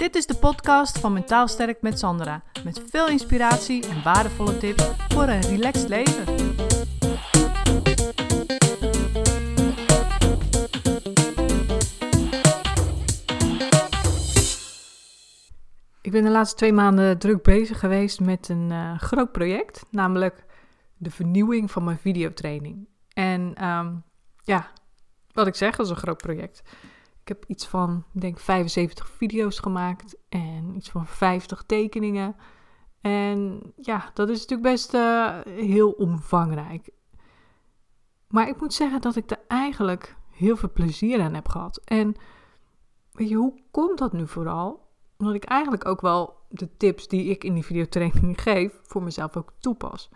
Dit is de podcast van Mentaal Sterk met Sandra. Met veel inspiratie en waardevolle tips voor een relaxed leven. Ik ben de laatste twee maanden druk bezig geweest met een uh, groot project, namelijk de vernieuwing van mijn videotraining. En ehm, ja, wat ik zeg, dat is een groot project. Ik heb iets van, ik denk 75 video's gemaakt en iets van 50 tekeningen. En ja, dat is natuurlijk best uh, heel omvangrijk. Maar ik moet zeggen dat ik er eigenlijk heel veel plezier aan heb gehad. En weet je, hoe komt dat nu vooral? Omdat ik eigenlijk ook wel de tips die ik in die videotraining geef, voor mezelf ook toepas.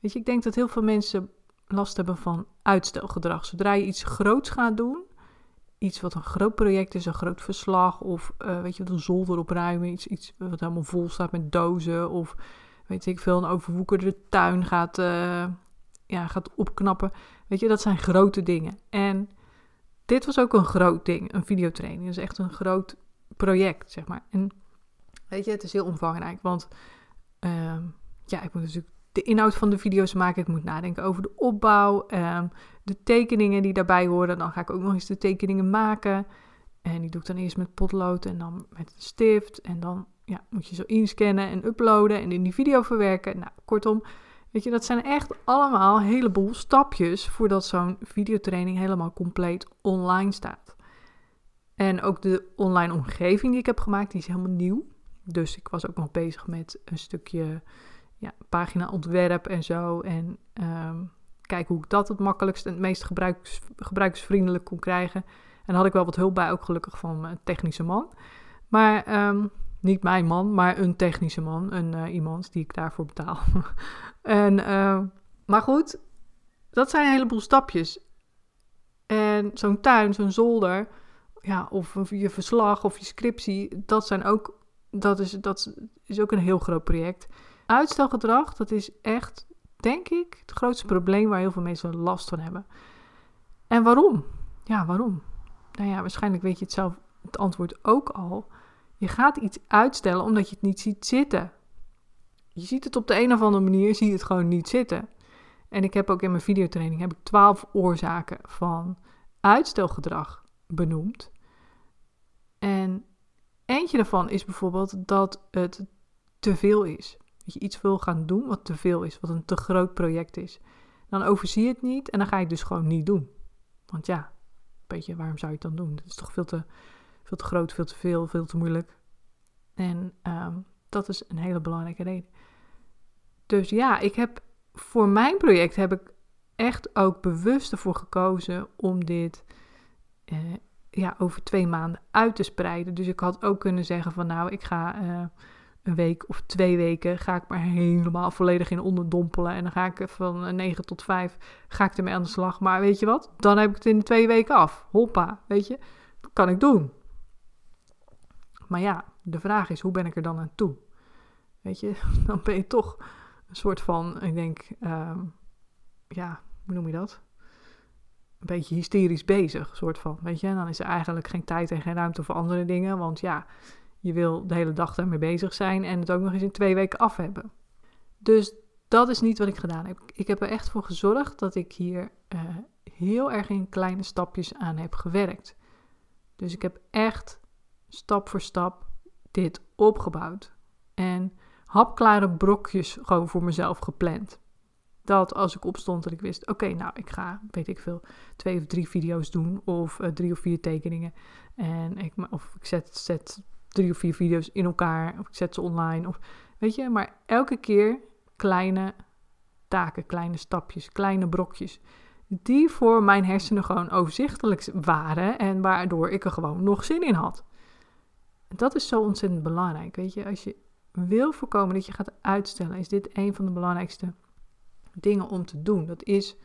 Weet je, ik denk dat heel veel mensen last hebben van uitstelgedrag. Zodra je iets groots gaat doen, iets wat een groot project is, een groot verslag, of uh, weet je, een zolder opruimen, iets, iets wat helemaal vol staat met dozen, of weet ik veel, een overwoekerde tuin gaat, uh, ja, gaat opknappen. Weet je, dat zijn grote dingen. En dit was ook een groot ding, een videotraining. Dat is echt een groot project, zeg maar. En weet je, het is heel omvangrijk, want uh, ja, ik moet natuurlijk de inhoud van de video's maken. Ik moet nadenken over de opbouw, um, de tekeningen die daarbij horen. Dan ga ik ook nog eens de tekeningen maken. En die doe ik dan eerst met potlood en dan met een stift. En dan ja, moet je zo inscannen en uploaden en in die video verwerken. Nou, kortom, weet je, dat zijn echt allemaal heleboel stapjes voordat zo'n videotraining helemaal compleet online staat. En ook de online omgeving die ik heb gemaakt, die is helemaal nieuw. Dus ik was ook nog bezig met een stukje ja, pagina ontwerp en zo. En um, kijken hoe ik dat het makkelijkst en het meest gebruiks, gebruiksvriendelijk kon krijgen. En had ik wel wat hulp bij, ook gelukkig van mijn technische man. Maar um, niet mijn man, maar een technische man. Een, uh, iemand die ik daarvoor betaal. en, uh, maar goed, dat zijn een heleboel stapjes. En zo'n tuin, zo'n zolder, ja, of je verslag of je scriptie, dat zijn ook, dat is, dat is ook een heel groot project. Uitstelgedrag, dat is echt, denk ik, het grootste probleem waar heel veel mensen last van hebben. En waarom? Ja, waarom? Nou ja, waarschijnlijk weet je het zelf het antwoord ook al. Je gaat iets uitstellen omdat je het niet ziet zitten. Je ziet het op de een of andere manier, zie je het gewoon niet zitten. En ik heb ook in mijn videotraining heb ik twaalf oorzaken van uitstelgedrag benoemd. En eentje daarvan is bijvoorbeeld dat het te veel is. Dat je iets wil gaan doen wat te veel is, wat een te groot project is. Dan overzie je het niet en dan ga je het dus gewoon niet doen. Want ja, weet je, waarom zou je het dan doen? Het is toch veel te, veel te groot, veel te veel, veel te moeilijk. En um, dat is een hele belangrijke reden. Dus ja, ik heb voor mijn project heb ik echt ook bewust ervoor gekozen om dit uh, ja, over twee maanden uit te spreiden. Dus ik had ook kunnen zeggen van nou, ik ga uh, een week of twee weken ga ik maar helemaal volledig in onderdompelen. En dan ga ik van 9 tot 5 ga ik ermee aan de slag. Maar weet je wat? Dan heb ik het in twee weken af. Hoppa, weet je? Dat kan ik doen. Maar ja, de vraag is, hoe ben ik er dan aan toe? Weet je, dan ben je toch een soort van, ik denk, um, ja, hoe noem je dat? Een beetje hysterisch bezig, soort van, weet je. En dan is er eigenlijk geen tijd en geen ruimte voor andere dingen, want ja, je wil de hele dag daarmee bezig zijn en het ook nog eens in twee weken af hebben. Dus dat is niet wat ik gedaan heb. Ik heb er echt voor gezorgd dat ik hier uh, heel erg in kleine stapjes aan heb gewerkt. Dus ik heb echt stap voor stap dit opgebouwd. En hapklare brokjes gewoon voor mezelf gepland. Dat als ik opstond dat ik wist, oké, nou ik ga, weet ik veel, twee of drie video's doen of uh, drie of vier tekeningen. En ik, of ik zet, zet drie of vier video's in elkaar. Of ik zet ze online. Of, weet je, maar elke keer kleine taken, kleine stapjes, kleine brokjes. Die voor mijn hersenen gewoon overzichtelijk waren. En waardoor ik er gewoon nog zin in had. Dat is zo ontzettend belangrijk. Weet je, als je wil voorkomen dat je gaat uitstellen, is dit een van de belangrijkste dingen om te doen. Dat is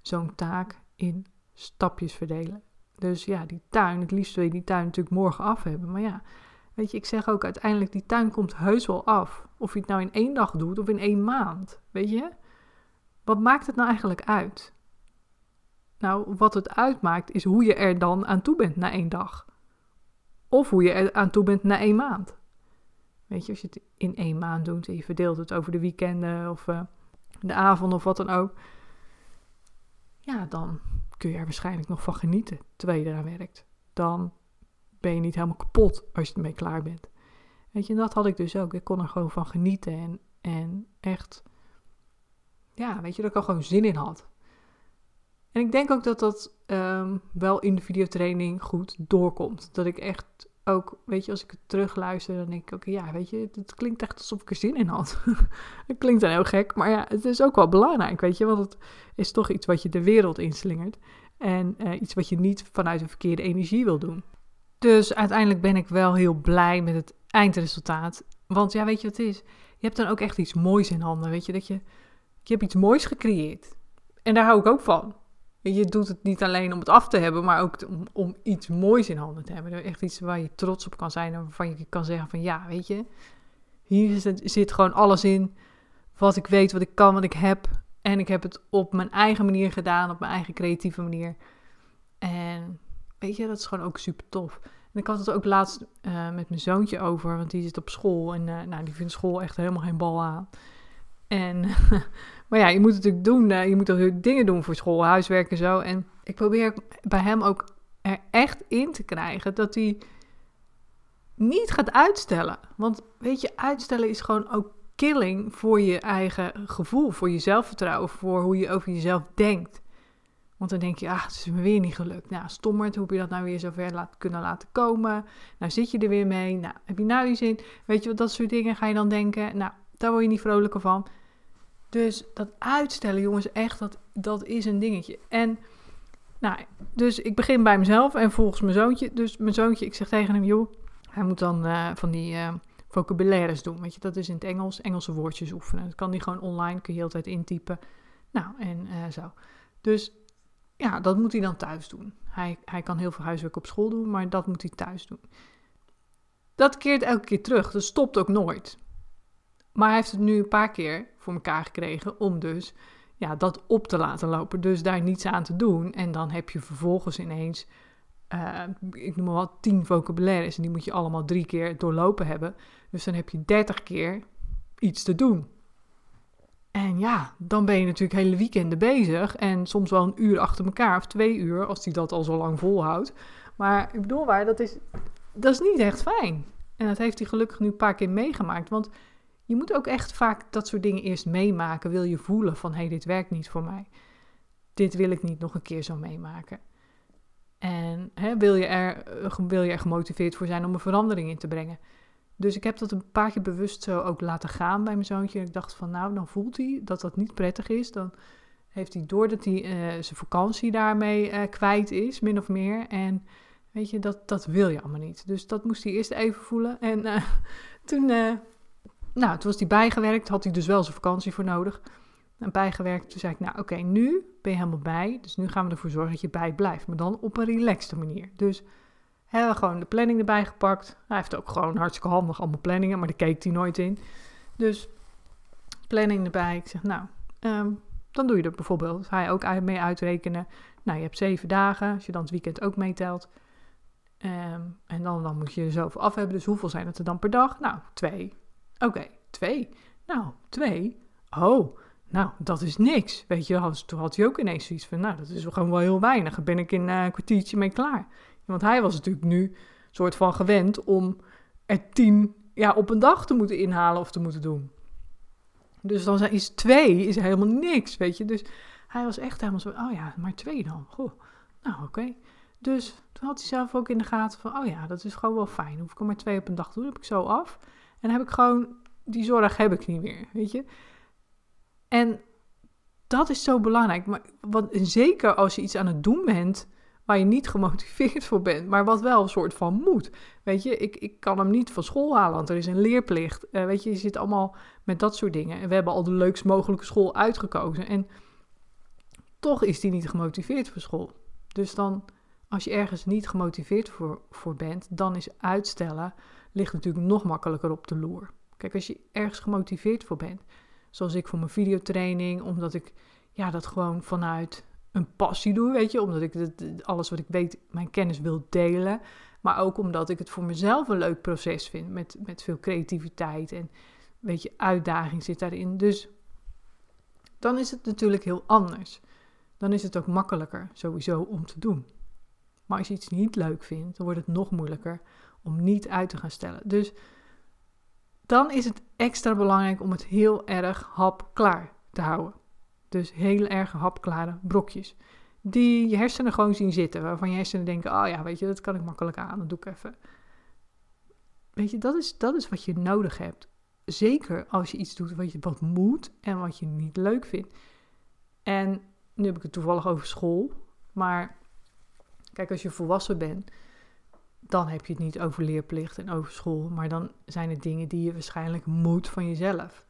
zo'n taak in stapjes verdelen. Dus ja, die tuin, het liefst wil je die tuin natuurlijk morgen af hebben. Maar ja, Weet je, ik zeg ook uiteindelijk, die tuin komt heus wel af. Of je het nou in één dag doet of in één maand. Weet je? Wat maakt het nou eigenlijk uit? Nou, wat het uitmaakt is hoe je er dan aan toe bent na één dag. Of hoe je er aan toe bent na één maand. Weet je, als je het in één maand doet en je verdeelt het over de weekenden of uh, de avond of wat dan ook. Ja, dan kun je er waarschijnlijk nog van genieten terwijl je eraan werkt. Dan ben je niet helemaal kapot als je ermee klaar bent. Weet je, dat had ik dus ook. Ik kon er gewoon van genieten en, en echt, ja, weet je, dat ik er gewoon zin in had. En ik denk ook dat dat um, wel in de videotraining goed doorkomt. Dat ik echt ook, weet je, als ik het terugluister, dan denk ik ook, ja, weet je, het klinkt echt alsof ik er zin in had. het klinkt dan heel gek, maar ja, het is ook wel belangrijk, weet je, want het is toch iets wat je de wereld inslingert. En uh, iets wat je niet vanuit een verkeerde energie wil doen. Dus uiteindelijk ben ik wel heel blij met het eindresultaat. Want ja, weet je wat het is? Je hebt dan ook echt iets moois in handen, weet je, dat je, je hebt iets moois gecreëerd. En daar hou ik ook van. Je doet het niet alleen om het af te hebben, maar ook om, om, iets moois in handen te hebben. Echt iets waar je trots op kan zijn en waarvan je kan zeggen van ja, weet je, hier zit, zit gewoon alles in wat ik weet, wat ik kan, wat ik heb. En ik heb het op mijn eigen manier gedaan, op mijn eigen creatieve manier. En weet je, dat is gewoon ook super tof. En ik had het ook laatst uh, met mijn zoontje over, want die zit op school en uh, nou, die vindt school echt helemaal geen bal aan. En, maar ja, je moet het natuurlijk doen. je moet ook dingen doen voor school, huiswerk en zo. En ik probeer bij hem ook er echt in te krijgen dat hij niet gaat uitstellen. Want weet je, uitstellen is gewoon ook killing voor je eigen gevoel, voor je zelfvertrouwen, voor hoe je over jezelf denkt. Want dan denk je, ah, het is me weer niet gelukt. Nou, stommerd, hoe heb je dat nou weer zover laat, kunnen laten komen? Nou, zit je er weer mee? Nou, heb je nou die zin? Weet je wat, dat soort dingen ga je dan denken. Nou, daar word je niet vrolijker van. Dus dat uitstellen, jongens, echt, dat, dat is een dingetje. En, nou, dus ik begin bij mezelf en volgens mijn zoontje. Dus mijn zoontje, ik zeg tegen hem, joh, hij moet dan uh, van die uh, vocabulaires doen. Weet je, dat is in het Engels, Engelse woordjes oefenen. Dat kan die gewoon online, kun je altijd intypen. Nou, en uh, zo. Dus ja, dat moet hij dan thuis doen. Hij, hij kan heel veel huiswerk op school doen, maar dat moet hij thuis doen. Dat keert elke keer terug, dat stopt ook nooit. Maar hij heeft het nu een paar keer voor elkaar gekregen om dus ja, dat op te laten lopen. Dus daar niets aan te doen. En dan heb je vervolgens ineens, uh, ik noem maar wat, tien vocabulaires. En die moet je allemaal drie keer doorlopen hebben. Dus dan heb je dertig keer iets te doen. En ja, dan ben je natuurlijk hele weekenden bezig. En soms wel een uur achter elkaar of twee uur, als hij dat al zo lang volhoudt. Maar ik bedoel waar, dat is, dat is niet echt fijn. En dat heeft hij gelukkig nu een paar keer meegemaakt. Want je moet ook echt vaak dat soort dingen eerst meemaken. Wil je voelen van, hé, hey, dit werkt niet voor mij. Dit wil ik niet nog een keer zo meemaken. En hè, wil, je er, eh, wil je er gemotiveerd voor zijn om een verandering in te brengen. Dus ik heb dat een paar keer bewust zo ook laten gaan bij mijn zoontje. Ik dacht van, nou, dan voelt hij dat dat niet prettig is. Dan heeft hij door dat hij uh, zijn vakantie daarmee uh, kwijt is, min of meer. En weet je, dat, dat wil je allemaal niet. Dus dat moest hij eerst even voelen. En uh, toen nou, toen was hij bijgewerkt, had hij dus wel zijn vakantie voor nodig. En bijgewerkt, toen zei ik, nou oké, nu ben je helemaal bij. Dus nu gaan we ervoor zorgen dat je bij blijft. Maar dan op een relaxte manier. Dus hebben we gewoon de planning erbij gepakt. Hij heeft ook gewoon hartstikke handig allemaal planningen, maar daar keek hij nooit in. Dus planning erbij. Ik zeg, nou, um, dan doe je er bijvoorbeeld. Hij ook mee uitrekenen. Nou, je hebt zeven dagen, als je dan het weekend ook meetelt. Um, en dan, dan moet je er zoveel af hebben. Dus hoeveel zijn het er dan per dag? Nou, twee. Oké, twee. Nou, twee. Oh, nou, dat is niks. Weet je, toen had hij ook ineens zoiets van, nou, dat is gewoon wel heel weinig. Daar ben ik in uh, een kwartiertje mee klaar. Want hij was natuurlijk nu soort van gewend om er tien ja, op een dag te moeten inhalen of te moeten doen. Dus dan is twee is helemaal niks, weet je. Dus hij was echt helemaal zo, oh ja, maar twee dan. Goh, nou oké. Dus toen had hij zelf ook in de gaten van, oh ja, dat is gewoon wel fijn. Hoef ik er maar twee op een dag te doen, heb ik zo af. En heb ik gewoon, die zorg heb ik niet meer, weet je. En dat is zo belangrijk. Maar wat, zeker als je iets aan het doen bent waar je niet gemotiveerd voor bent, maar wat wel een soort van moet. Weet je, ik, ik kan hem niet van school halen, want er is een leerplicht. Uh, weet je, je zit allemaal met dat soort dingen. En we hebben al de leukst mogelijke school uitgekozen. En toch is die niet gemotiveerd voor school. Dus dan, als je ergens niet gemotiveerd voor, voor bent, dan is uitstellen ligt natuurlijk nog makkelijker op de loer. Kijk, als je ergens gemotiveerd voor bent, zoals ik voor mijn videotraining, omdat ik ja, dat gewoon vanuit een passie doe, weet je, omdat ik het, alles wat ik weet, mijn kennis wil delen. Maar ook omdat ik het voor mezelf een leuk proces vind, met, met veel creativiteit en weet je, uitdaging zit daarin. Dus dan is het natuurlijk heel anders. Dan is het ook makkelijker sowieso om te doen. Maar als je iets niet leuk vindt, dan wordt het nog moeilijker om niet uit te gaan stellen. Dus dan is het extra belangrijk om het heel erg hapklaar te houden. Dus heel erg hapklare brokjes. Die je hersenen gewoon zien zitten. Waarvan je hersenen denken: oh ja, weet je, dat kan ik makkelijk aan. Dat doe ik even. Weet je, dat is, dat is wat je nodig hebt. Zeker als je iets doet wat je wat moet en wat je niet leuk vindt. En nu heb ik het toevallig over school. Maar kijk, als je volwassen bent, dan heb je het niet over leerplicht en over school. Maar dan zijn het dingen die je waarschijnlijk moet van jezelf.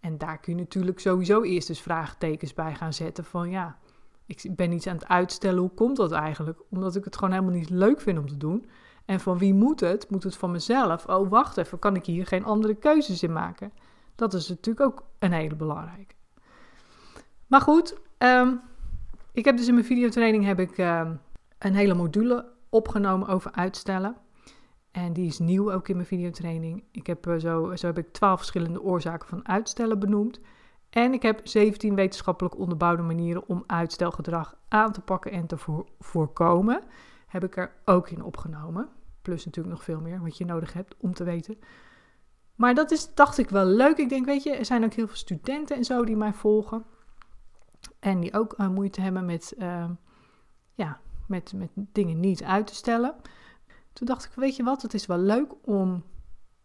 En daar kun je natuurlijk sowieso eerst eens vraagtekens bij gaan zetten van ja, ik ben iets aan het uitstellen, hoe komt dat eigenlijk? Omdat ik het gewoon helemaal niet leuk vind om te doen. En van wie moet het? Moet het van mezelf? Oh, wacht even, kan ik hier geen andere keuzes in maken? Dat is natuurlijk ook een hele belangrijke. Maar goed, ehm, ik heb dus in mijn videotraining heb ik, ehm, een hele module opgenomen over uitstellen. En die is nieuw ook in mijn videotraining. Ik heb eh, zo, zo heb ik twaalf verschillende oorzaken van uitstellen benoemd. En ik heb 17 wetenschappelijk onderbouwde manieren om uitstelgedrag aan te pakken en te voorkomen. Heb ik er ook in opgenomen. Plus natuurlijk nog veel meer wat je nodig hebt om te weten. Maar dat is, dacht ik, wel leuk. Ik denk, weet je, er zijn ook heel veel studenten en zo die mij volgen. En die ook uh, moeite hebben met, uh, ja, met, met dingen niet uit te stellen. Toen dacht ik, weet je wat, het is wel leuk om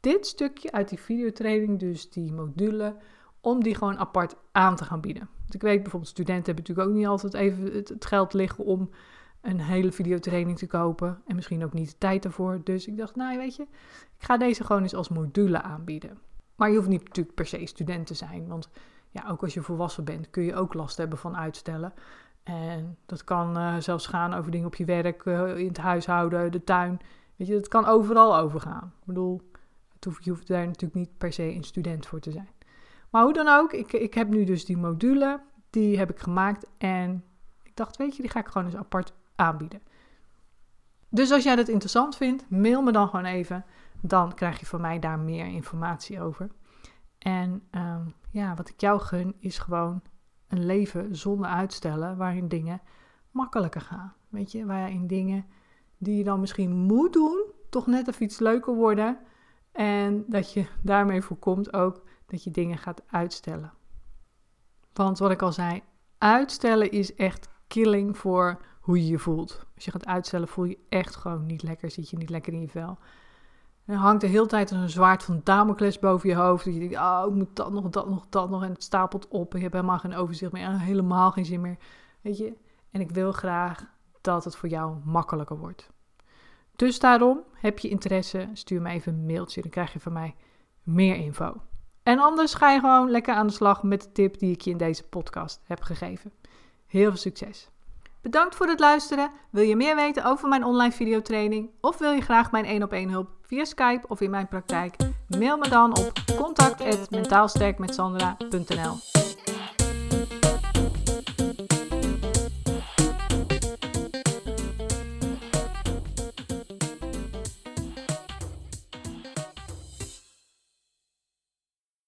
dit stukje uit die videotraining, dus die module, om die gewoon apart aan te gaan bieden. Ik weet bijvoorbeeld, studenten hebben natuurlijk ook niet altijd even het, geld liggen om een hele videotraining te kopen. En misschien ook niet de tijd ervoor. Dus ik dacht, nou weet je, ik ga deze gewoon eens als module aanbieden. Maar je hoeft niet natuurlijk per se student te zijn. Want ja, ook als je volwassen bent, kun je ook last hebben van uitstellen. En dat kan uh, zelfs gaan over dingen op je werk, uh, in het huishouden, de tuin. Weet je, dat kan overal overgaan. Ik bedoel, je hoeft daar natuurlijk niet per se een student voor te zijn. Maar hoe dan ook, ik, ik heb nu dus die module, die heb ik gemaakt. En ik dacht, weet je, die ga ik gewoon eens apart aanbieden. Dus als jij dat interessant vindt, mail me dan gewoon even. Dan krijg je van mij daar meer informatie over. En um, ja, wat ik jou gun, is gewoon een leven zonder uitstellen, waarin dingen makkelijker gaan. Weet je, waarin dingen die je dan misschien moet doen, toch net even iets leuker worden. En dat je daarmee voorkomt ook dat je dingen gaat uitstellen. Want wat ik al zei, uitstellen is echt killing voor hoe je je voelt. Als je gaat uitstellen, voel je echt gewoon niet lekker, zit je niet lekker in je vel. En hangt de hele tijd een zwaard van Damocles boven je hoofd. Dat je denkt, oh, ik moet dat nog, dat nog, dat nog. En het stapelt op. Je hebt helemaal geen overzicht meer. En helemaal geen zin meer. Weet je? En ik wil graag dat het voor jou makkelijker wordt. Dus daarom, heb je interesse, stuur me even een mailtje. Dan krijg je van mij meer info. En anders ga je gewoon lekker aan de slag met de tip die ik je in deze podcast heb gegeven. Heel veel succes! Bedankt voor het luisteren. Wil je meer weten over mijn online videotraining of wil je graag mijn 1 op 1 hulp via Skype of in mijn praktijk? Mail me dan op contact@mentaalsterkmetsandra.nl.